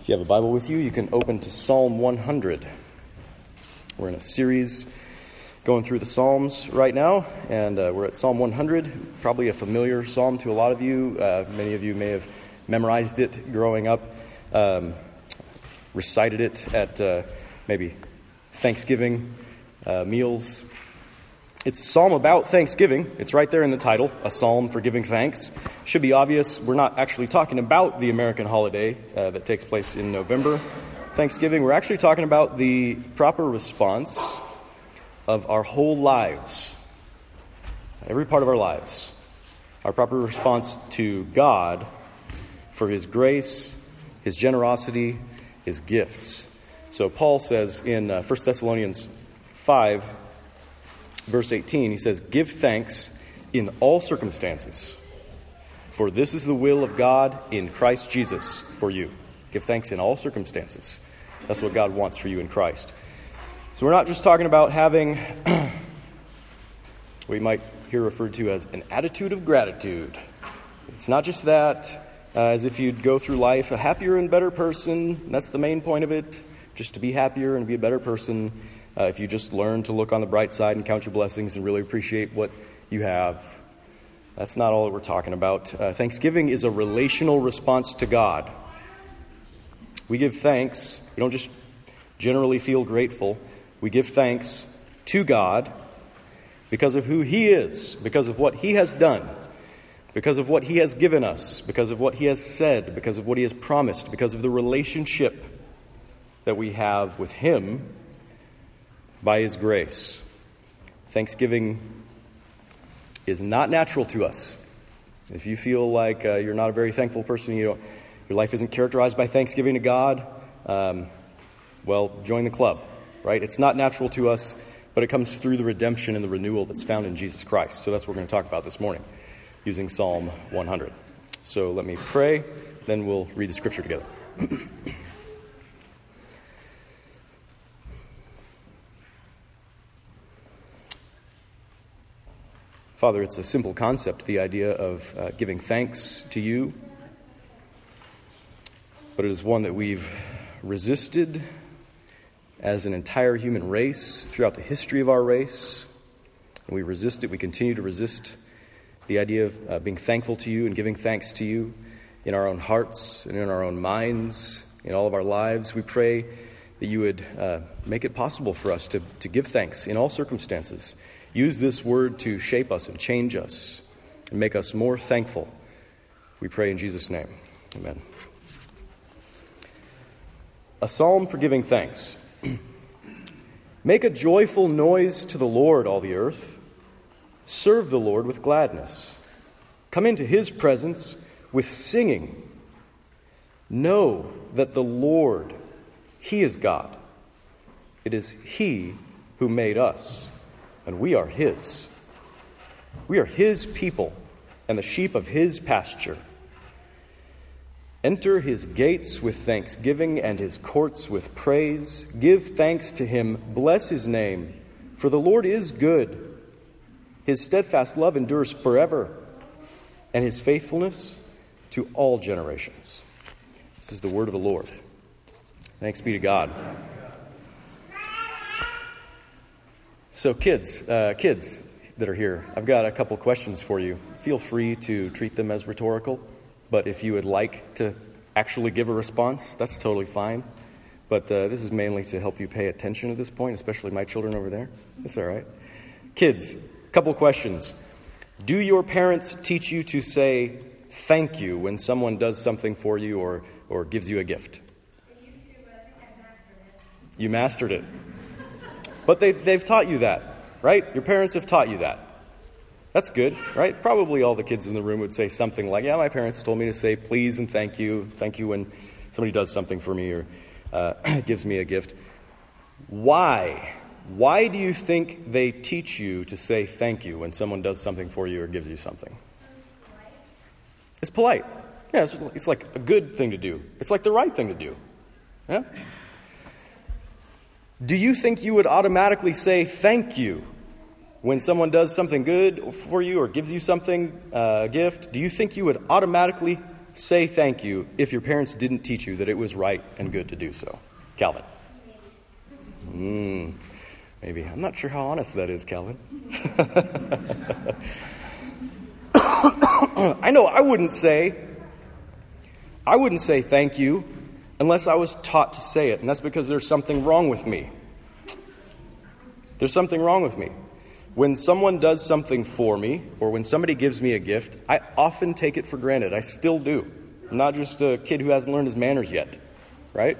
If you have a Bible with you, you can open to Psalm 100. We're in a series going through the Psalms right now, and uh, we're at Psalm 100, probably a familiar psalm to a lot of you. Uh, many of you may have memorized it growing up, um, recited it at uh, maybe Thanksgiving uh, meals. It's a psalm about Thanksgiving. It's right there in the title, a psalm for giving thanks. Should be obvious, we're not actually talking about the American holiday uh, that takes place in November, Thanksgiving. We're actually talking about the proper response of our whole lives, every part of our lives, our proper response to God for His grace, His generosity, His gifts. So Paul says in uh, 1 Thessalonians 5, verse 18, he says, Give thanks in all circumstances, for this is the will of God in Christ Jesus for you. Give thanks in all circumstances. That's what God wants for you in Christ. So we're not just talking about having what we might hear referred to as an attitude of gratitude. It's not just that, uh, as if you'd go through life a happier and better person. That's the main point of it, just to be happier and be a better person. Uh, if you just learn to look on the bright side and count your blessings and really appreciate what you have, that's not all that we're talking about. Uh, Thanksgiving is a relational response to God. We give thanks. We don't just generally feel grateful. We give thanks to God because of who He is, because of what He has done, because of what He has given us, because of what He has said, because of what He has promised, because of the relationship that we have with Him by His grace. Thanksgiving is not natural to us. If you feel like uh, you're not a very thankful person, you don't, your life isn't characterized by thanksgiving to God, um, well, join the club, right? It's not natural to us, but it comes through the redemption and the renewal that's found in Jesus Christ. So that's what we're going to talk about this morning using Psalm 100. So let me pray, then we'll read the scripture together. Father, it's a simple concept, the idea of uh, giving thanks to you, but it is one that we've resisted as an entire human race throughout the history of our race. We resist it, we continue to resist the idea of uh, being thankful to you and giving thanks to you in our own hearts and in our own minds, in all of our lives. We pray that you would uh, make it possible for us to, to give thanks in all circumstances Use this word to shape us and change us and make us more thankful. We pray in Jesus' name. Amen. A psalm for giving thanks. Make a joyful noise to the Lord, all the earth. Serve the Lord with gladness. Come into his presence with singing. Know that the Lord, he is God. It is he who made us and we are His. We are His people and the sheep of His pasture. Enter His gates with thanksgiving and His courts with praise. Give thanks to Him, bless His name, for the Lord is good. His steadfast love endures forever, and His faithfulness to all generations. This is the word of the Lord. Thanks be to God. So, kids, uh, kids that are here, I've got a couple questions for you. Feel free to treat them as rhetorical, but if you would like to actually give a response, that's totally fine. But uh, this is mainly to help you pay attention at this point, especially my children over there. That's all right. Kids, couple questions. Do your parents teach you to say thank you when someone does something for you or, or gives you a gift? To, mastered you mastered it. But they, they've taught you that, right? Your parents have taught you that. That's good, right? Probably all the kids in the room would say something like, Yeah, my parents told me to say please and thank you. Thank you when somebody does something for me or uh, gives me a gift. Why? Why do you think they teach you to say thank you when someone does something for you or gives you something? It's polite. Yeah, it's, it's like a good thing to do. It's like the right thing to do. Yeah? Do you think you would automatically say thank you when someone does something good for you or gives you something, uh, a gift? Do you think you would automatically say thank you if your parents didn't teach you that it was right and good to do so? Calvin. Hmm. maybe. I'm not sure how honest that is, Calvin. I know I wouldn't say, I wouldn't say thank you unless I was taught to say it, and that's because there's something wrong with me. There's something wrong with me. When someone does something for me, or when somebody gives me a gift, I often take it for granted. I still do. I'm not just a kid who hasn't learned his manners yet, right?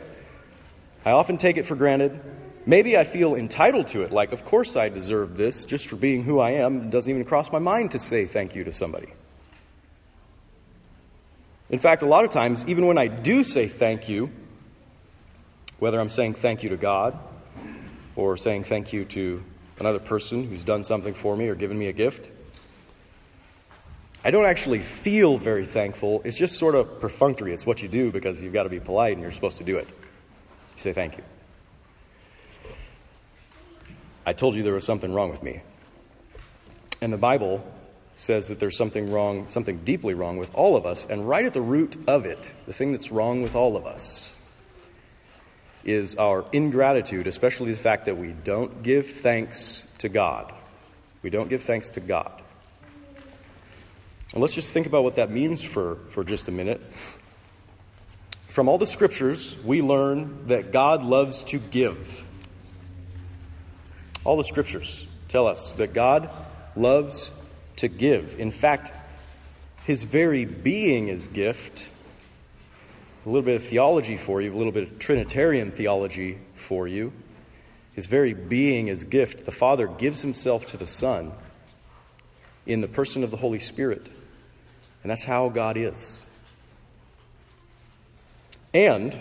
I often take it for granted. Maybe I feel entitled to it, like, of course I deserve this just for being who I am. It doesn't even cross my mind to say thank you to somebody. In fact, a lot of times, even when I do say thank you, whether I'm saying thank you to God or saying thank you to another person who's done something for me or given me a gift. I don't actually feel very thankful. It's just sort of perfunctory. It's what you do because you've got to be polite and you're supposed to do it. You say thank you. I told you there was something wrong with me. And the Bible says that there's something wrong, something deeply wrong with all of us, and right at the root of it, the thing that's wrong with all of us, is our ingratitude, especially the fact that we don't give thanks to God. We don't give thanks to God. And let's just think about what that means for, for just a minute. From all the scriptures, we learn that God loves to give. All the scriptures tell us that God loves to give. In fact, his very being is gift a little bit of theology for you, a little bit of Trinitarian theology for you. His very being is gift. The Father gives himself to the Son in the person of the Holy Spirit. And that's how God is. And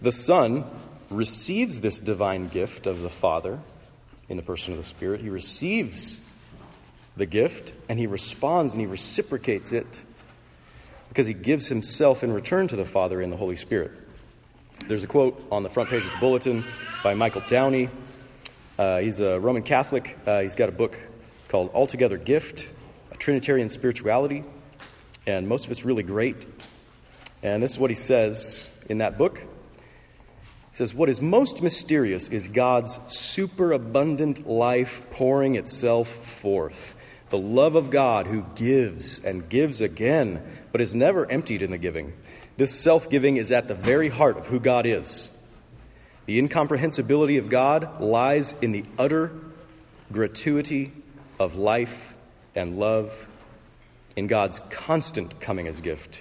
the Son receives this divine gift of the Father in the person of the Spirit. He receives the gift and he responds and he reciprocates it because he gives himself in return to the Father in the Holy Spirit. There's a quote on the front page of the bulletin by Michael Downey. Uh, he's a Roman Catholic. Uh, he's got a book called Altogether Gift, a Trinitarian Spirituality, and most of it's really great. And this is what he says in that book. He says, What is most mysterious is God's superabundant life pouring itself forth. The love of God who gives and gives again but is never emptied in the giving. This self giving is at the very heart of who God is. The incomprehensibility of God lies in the utter gratuity of life and love, in God's constant coming as gift.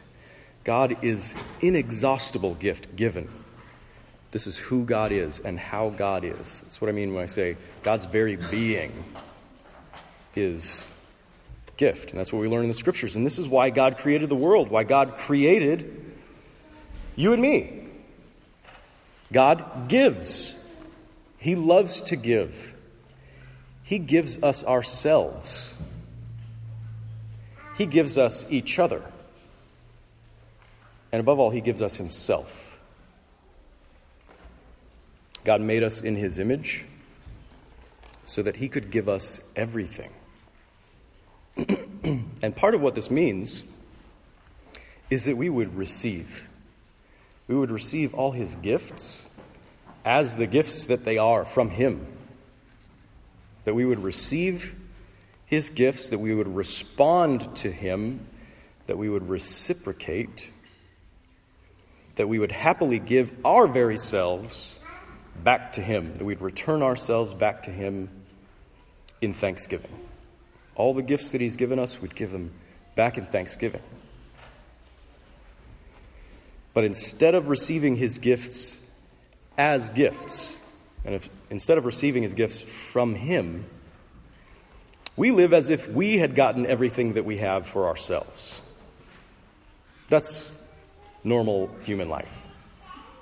God is inexhaustible gift given. This is who God is and how God is. That's what I mean when I say God's very being is gift. And that's what we learn in the scriptures. And this is why God created the world, why God created you and me. God gives, He loves to give. He gives us ourselves, He gives us each other. And above all, He gives us Himself. God made us in His image so that He could give us everything. and part of what this means is that we would receive. We would receive all his gifts as the gifts that they are from him. That we would receive his gifts, that we would respond to him, that we would reciprocate, that we would happily give our very selves back to him, that we'd return ourselves back to him in thanksgiving. All the gifts that He's given us, we'd give them back in thanksgiving. But instead of receiving His gifts as gifts, and if, instead of receiving His gifts from Him, we live as if we had gotten everything that we have for ourselves. That's normal human life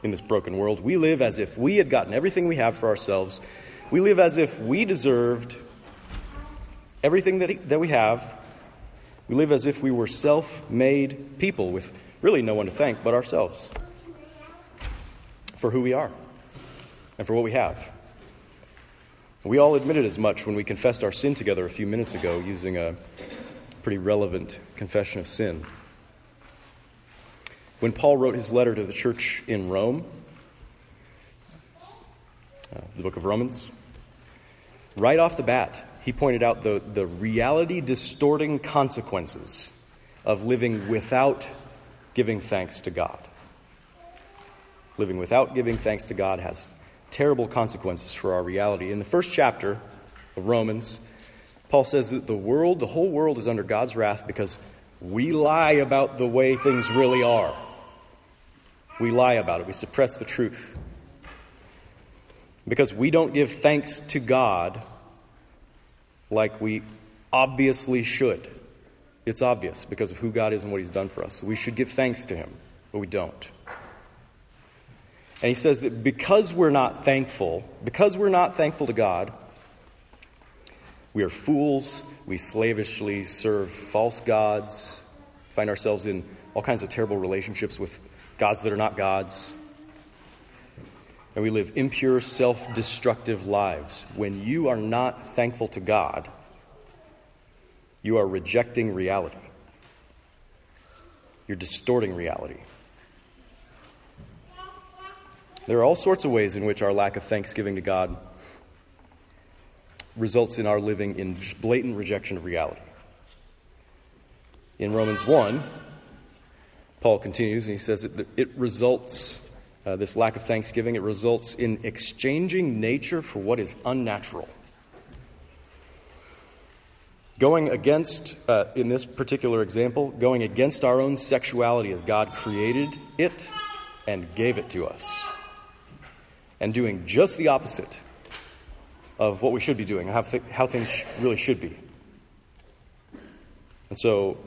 in this broken world. We live as if we had gotten everything we have for ourselves. We live as if we deserved everything that, he, that we have, we live as if we were self made people with really no one to thank but ourselves for who we are and for what we have. We all admitted as much when we confessed our sin together a few minutes ago using a pretty relevant confession of sin. When Paul wrote his letter to the church in Rome, uh, the book of Romans, right off the bat, he pointed out the, the reality distorting consequences of living without giving thanks to God. Living without giving thanks to God has terrible consequences for our reality. In the first chapter of Romans, Paul says that the world, the whole world, is under God's wrath because we lie about the way things really are. We lie about it, we suppress the truth. Because we don't give thanks to God like we obviously should. It's obvious because of who God is and what He's done for us. We should give thanks to Him, but we don't. And he says that because we're not thankful, because we're not thankful to God, we are fools, we slavishly serve false gods, find ourselves in all kinds of terrible relationships with gods that are not gods. And we live impure, self destructive lives. When you are not thankful to God, you are rejecting reality. You're distorting reality. There are all sorts of ways in which our lack of thanksgiving to God results in our living in blatant rejection of reality. In Romans 1, Paul continues and he says that it results, uh, this lack of thanksgiving, it results in exchanging nature for what is unnatural. Going against, uh, in this particular example, going against our own sexuality as God created it and gave it to us and doing just the opposite of what we should be doing, how, th- how things sh- really should be. And so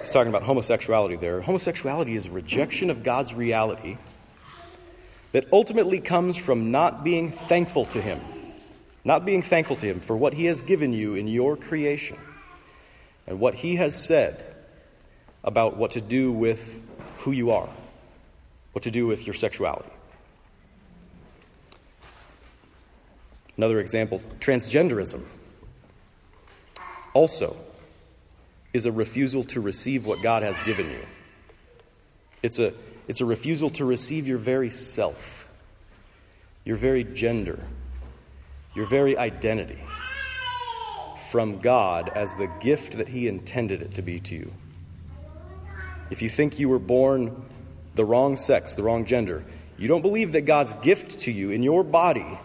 he's talking about homosexuality there. Homosexuality is rejection of God's reality that ultimately comes from not being thankful to Him, not being thankful to Him for what He has given you in your creation and what He has said about what to do with who you are, what to do with your sexuality. Another example transgenderism also is a refusal to receive what God has given you. It's a, it's a refusal to receive your very self, your very gender, your very identity from God as the gift that He intended it to be to you. If you think you were born the wrong sex, the wrong gender, you don't believe that God's gift to you in your body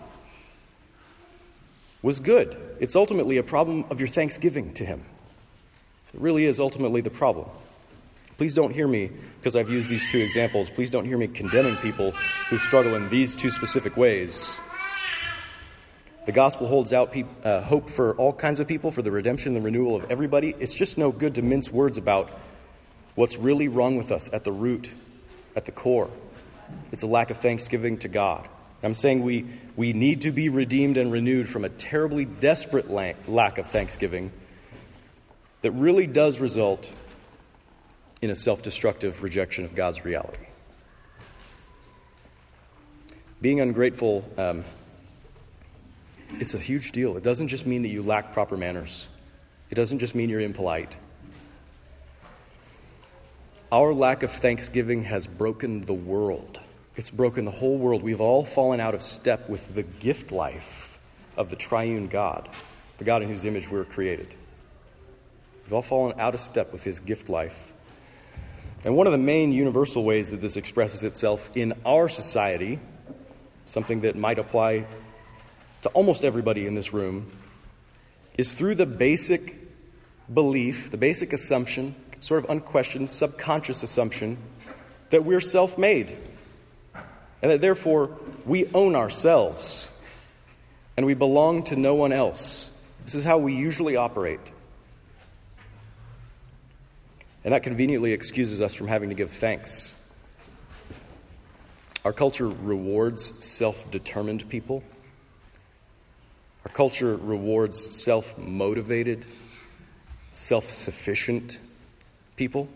was good. It's ultimately a problem of your thanksgiving to Him. It really is ultimately the problem. Please don't hear me, because I've used these two examples, please don't hear me condemning people who struggle in these two specific ways. The gospel holds out pe- uh, hope for all kinds of people, for the redemption the renewal of everybody. It's just no good to mince words about what's really wrong with us at the root, at the core. It's a lack of thanksgiving to God. I'm saying we, we need to be redeemed and renewed from a terribly desperate lack of thanksgiving that really does result in a self destructive rejection of God's reality. Being ungrateful, um, it's a huge deal. It doesn't just mean that you lack proper manners, it doesn't just mean you're impolite. Our lack of thanksgiving has broken the world. It's broken the whole world. We've all fallen out of step with the gift life of the triune God, the God in whose image we were created. We've all fallen out of step with his gift life. And one of the main universal ways that this expresses itself in our society, something that might apply to almost everybody in this room, is through the basic belief, the basic assumption, sort of unquestioned, subconscious assumption, that we're self made and that therefore we own ourselves and we belong to no one else. This is how we usually operate. And that conveniently excuses us from having to give thanks. Our culture rewards self determined people. Our culture rewards self motivated, self sufficient people.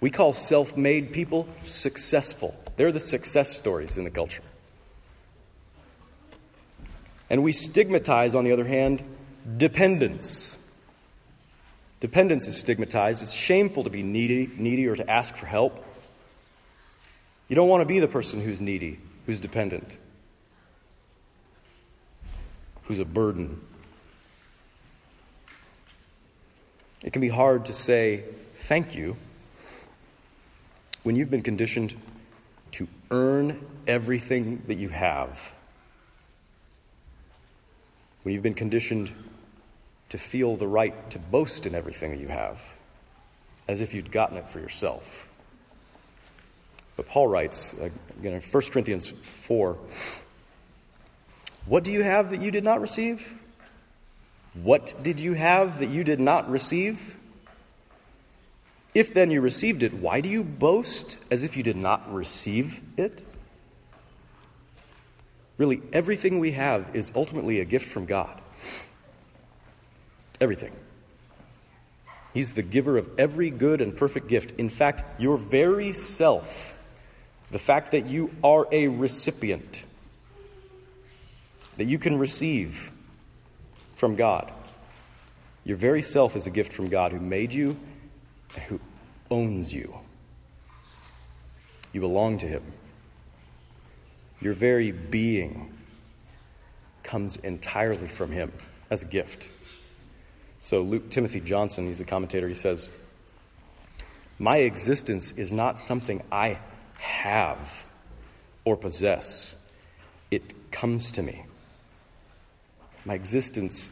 We call self made people successful. They're the success stories in the culture. And we stigmatize, on the other hand, dependence. Dependence is stigmatized. It's shameful to be needy, needy or to ask for help. You don't want to be the person who's needy, who's dependent, who's a burden. It can be hard to say thank you when you've been conditioned to earn everything that you have. When you've been conditioned to feel the right to boast in everything that you have, as if you'd gotten it for yourself. But Paul writes, again, in 1 Corinthians 4, What do you have that you did not receive? What did you have that you did not receive? If then you received it, why do you boast as if you did not receive it? Really, everything we have is ultimately a gift from God. Everything. He's the giver of every good and perfect gift. In fact, your very self the fact that you are a recipient, that you can receive from God. Your very self is a gift from God who made you and who owns you. You belong to Him. Your very being comes entirely from Him as a gift. So, Luke Timothy Johnson, he's a commentator, he says, My existence is not something I have or possess, it comes to me. My existence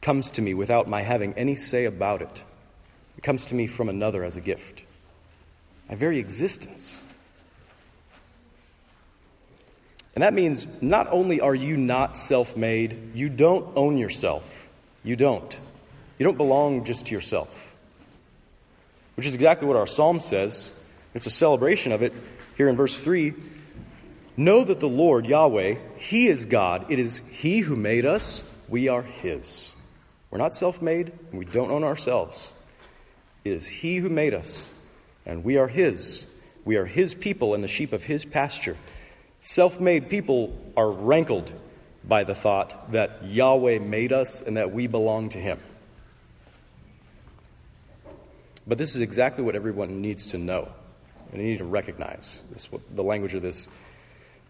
comes to me without my having any say about it. It comes to me from another as a gift. My very existence. And that means not only are you not self made, you don't own yourself. You don't. You don't belong just to yourself. Which is exactly what our psalm says it's a celebration of it here in verse 3. Know that the Lord, Yahweh, He is God. It is He who made us. We are His. We're not self made, and we don't own ourselves. It is He who made us, and we are His. We are His people and the sheep of His pasture. Self made people are rankled by the thought that Yahweh made us and that we belong to Him. But this is exactly what everyone needs to know and you need to recognize. This is what the language of this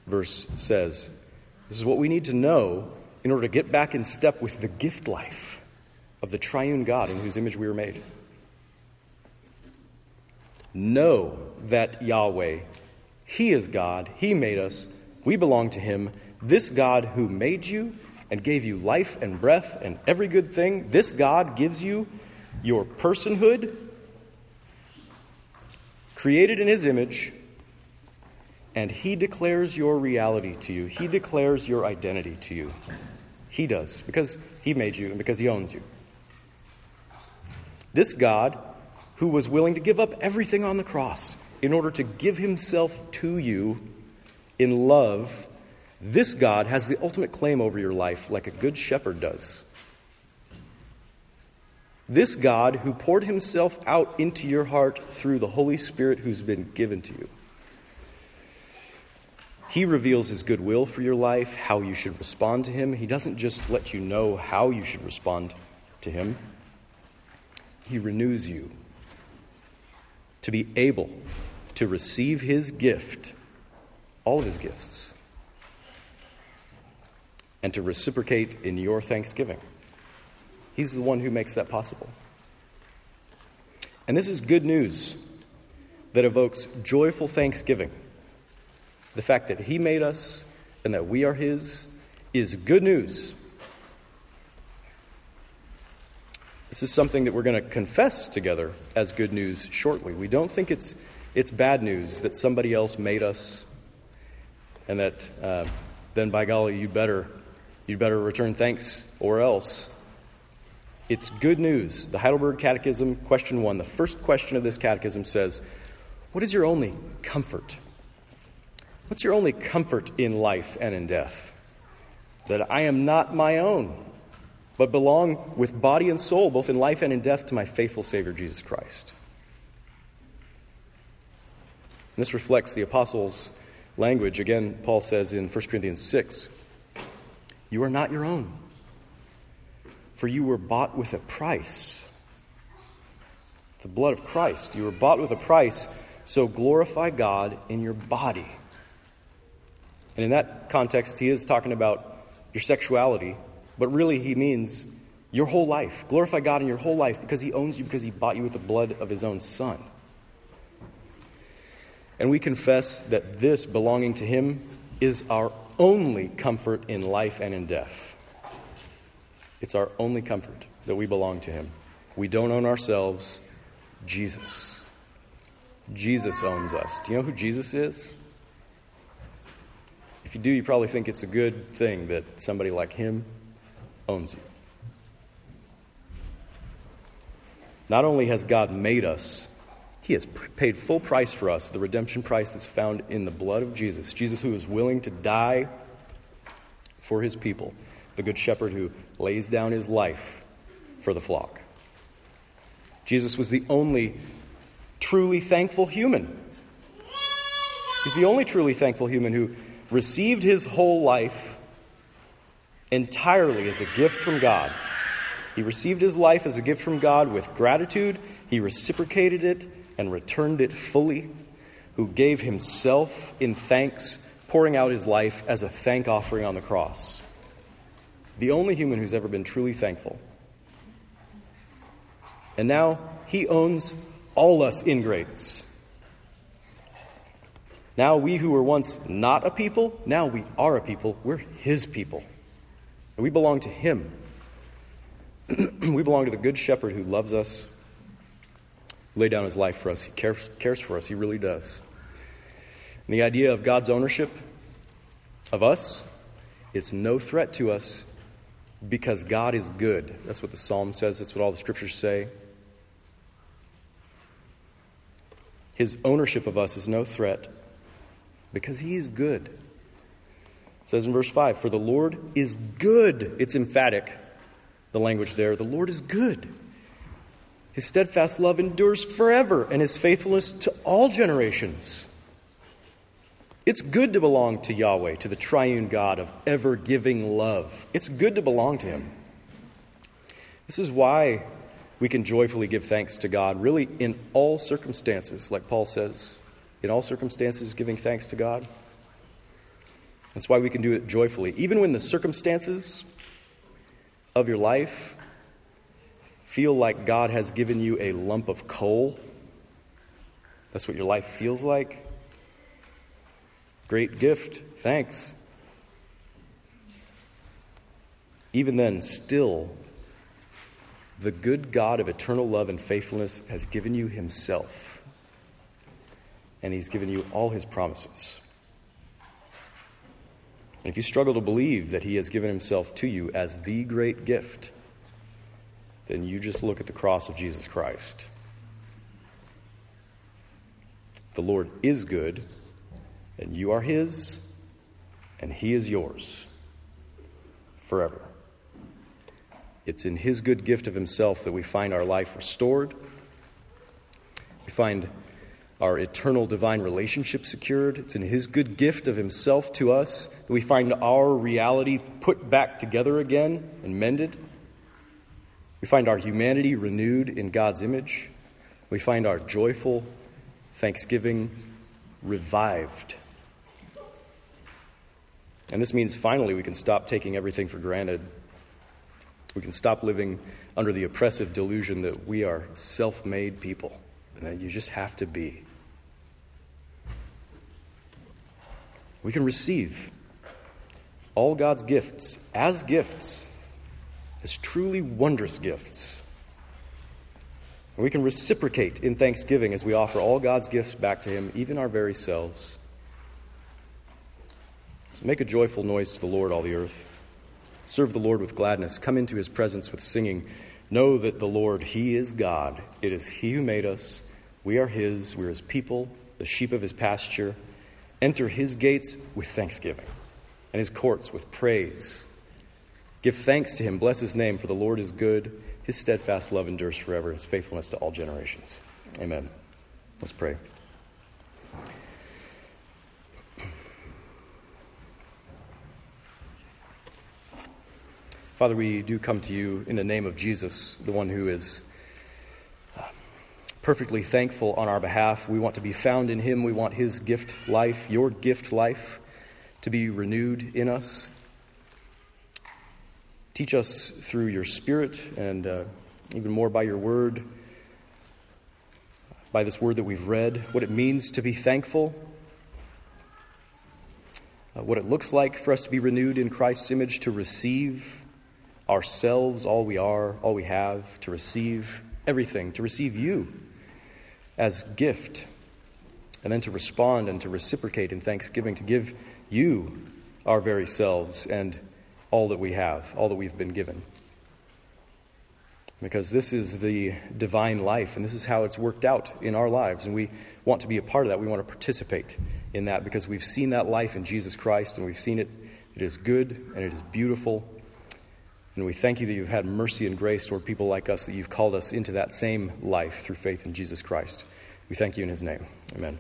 verse says. This is what we need to know in order to get back in step with the gift life of the triune God in whose image we were made. Know that Yahweh, He is God, He made us, we belong to Him. This God who made you and gave you life and breath and every good thing, this God gives you your personhood created in his image, and he declares your reality to you. He declares your identity to you. He does, because he made you and because he owns you. This God, who was willing to give up everything on the cross in order to give himself to you in love, this God has the ultimate claim over your life, like a good shepherd does. This God who poured himself out into your heart through the Holy Spirit who's been given to you. He reveals his goodwill for your life, how you should respond to him. He doesn't just let you know how you should respond to him, he renews you to be able to receive his gift, all of his gifts, and to reciprocate in your thanksgiving. He's the one who makes that possible. And this is good news that evokes joyful thanksgiving. The fact that He made us and that we are His is good news. This is something that we're going to confess together as good news shortly. We don't think it's, it's bad news that somebody else made us and that uh, then, by golly, you better, you better return thanks or else. It's good news. The Heidelberg Catechism, question one, the first question of this catechism says, What is your only comfort? What's your only comfort in life and in death? That I am not my own, but belong with body and soul, both in life and in death, to my faithful Savior, Jesus Christ. And this reflects the apostles' language. Again, Paul says in 1 Corinthians 6 You are not your own for you were bought with a price. The blood of Christ. You were bought with a price, so glorify God in your body. And in that context, he is talking about your sexuality, but really he means your whole life. Glorify God in your whole life because he owns you, because he bought you with the blood of his own son. And we confess that this belonging to him is our only comfort in life and in death. It's our only comfort that we belong to him. We don't own ourselves, Jesus. Jesus owns us. Do you know who Jesus is? If you do, you probably think it's a good thing that somebody like him owns you. Not only has God made us, He has paid full price for us, the redemption price that's found in the blood of Jesus. Jesus, who is willing to die for His people, the Good Shepherd who lays down His life for the flock. Jesus was the only truly thankful human. He's the only truly thankful human who received his whole life entirely as a gift from God. He received his life as a gift from God with gratitude. He reciprocated it and returned it fully, who gave himself in thanks, pouring out his life as a thank offering on the cross. The only human who's ever been truly thankful. And now he owns all us ingrates. Now, we who were once not a people, now we are a people. We're his people. And we belong to him. we belong to the good shepherd who loves us, lay down his life for us. He cares, cares for us. He really does. And the idea of God's ownership of us, it's no threat to us because God is good. That's what the psalm says, that's what all the scriptures say. His ownership of us is no threat because he is good. It says in verse 5 For the Lord is good. It's emphatic, the language there. The Lord is good. His steadfast love endures forever, and his faithfulness to all generations. It's good to belong to Yahweh, to the triune God of ever giving love. It's good to belong to him. This is why we can joyfully give thanks to God, really, in all circumstances, like Paul says in all circumstances, giving thanks to God. That's why we can do it joyfully. Even when the circumstances of your life feel like God has given you a lump of coal, that's what your life feels like. Great gift. Thanks. Even then, still, the good God of eternal love and faithfulness has given you Himself and He's given you all His promises. And if you struggle to believe that He has given Himself to you as the great gift, then you just look at the cross of Jesus Christ. The Lord is good, and you are His, and He is yours forever. It's in His good gift of Himself that we find our life restored. We find our eternal divine relationship secured. It's in His good gift of Himself to us that we find our reality put back together again and mended. We find our humanity renewed in God's image. We find our joyful thanksgiving revived. And this means finally we can stop taking everything for granted. We can stop living under the oppressive delusion that we are self made people and that you just have to be. We can receive all God's gifts as gifts, as truly wondrous gifts. And we can reciprocate in thanksgiving as we offer all God's gifts back to Him, even our very selves. So make a joyful noise to the Lord, all the earth. Serve the Lord with gladness. Come into His presence with singing. Know that the Lord, He is God. It is He who made us. We are His. We're His people, the sheep of His pasture. Enter his gates with thanksgiving and his courts with praise. Give thanks to him, bless his name, for the Lord is good. His steadfast love endures forever, his faithfulness to all generations. Amen. Let's pray. Father, we do come to you in the name of Jesus, the one who is uh, perfectly thankful on our behalf. We want to be found in Him. We want His gift life, your gift life, to be renewed in us. Teach us through your Spirit and uh, even more by your word, by this word that we've read, what it means to be thankful, uh, what it looks like for us to be renewed in Christ's image, to receive ourselves, all we are, all we have, to receive everything, to receive you as gift, and then to respond and to reciprocate in thanksgiving, to give you our very selves. And all that we have, all that we've been given. Because this is the divine life, and this is how it's worked out in our lives, and we want to be a part of that. We want to participate in that because we've seen that life in Jesus Christ, and we've seen it. It is good and it is beautiful. And we thank you that you've had mercy and grace toward people like us, that you've called us into that same life through faith in Jesus Christ. We thank you in his name. Amen.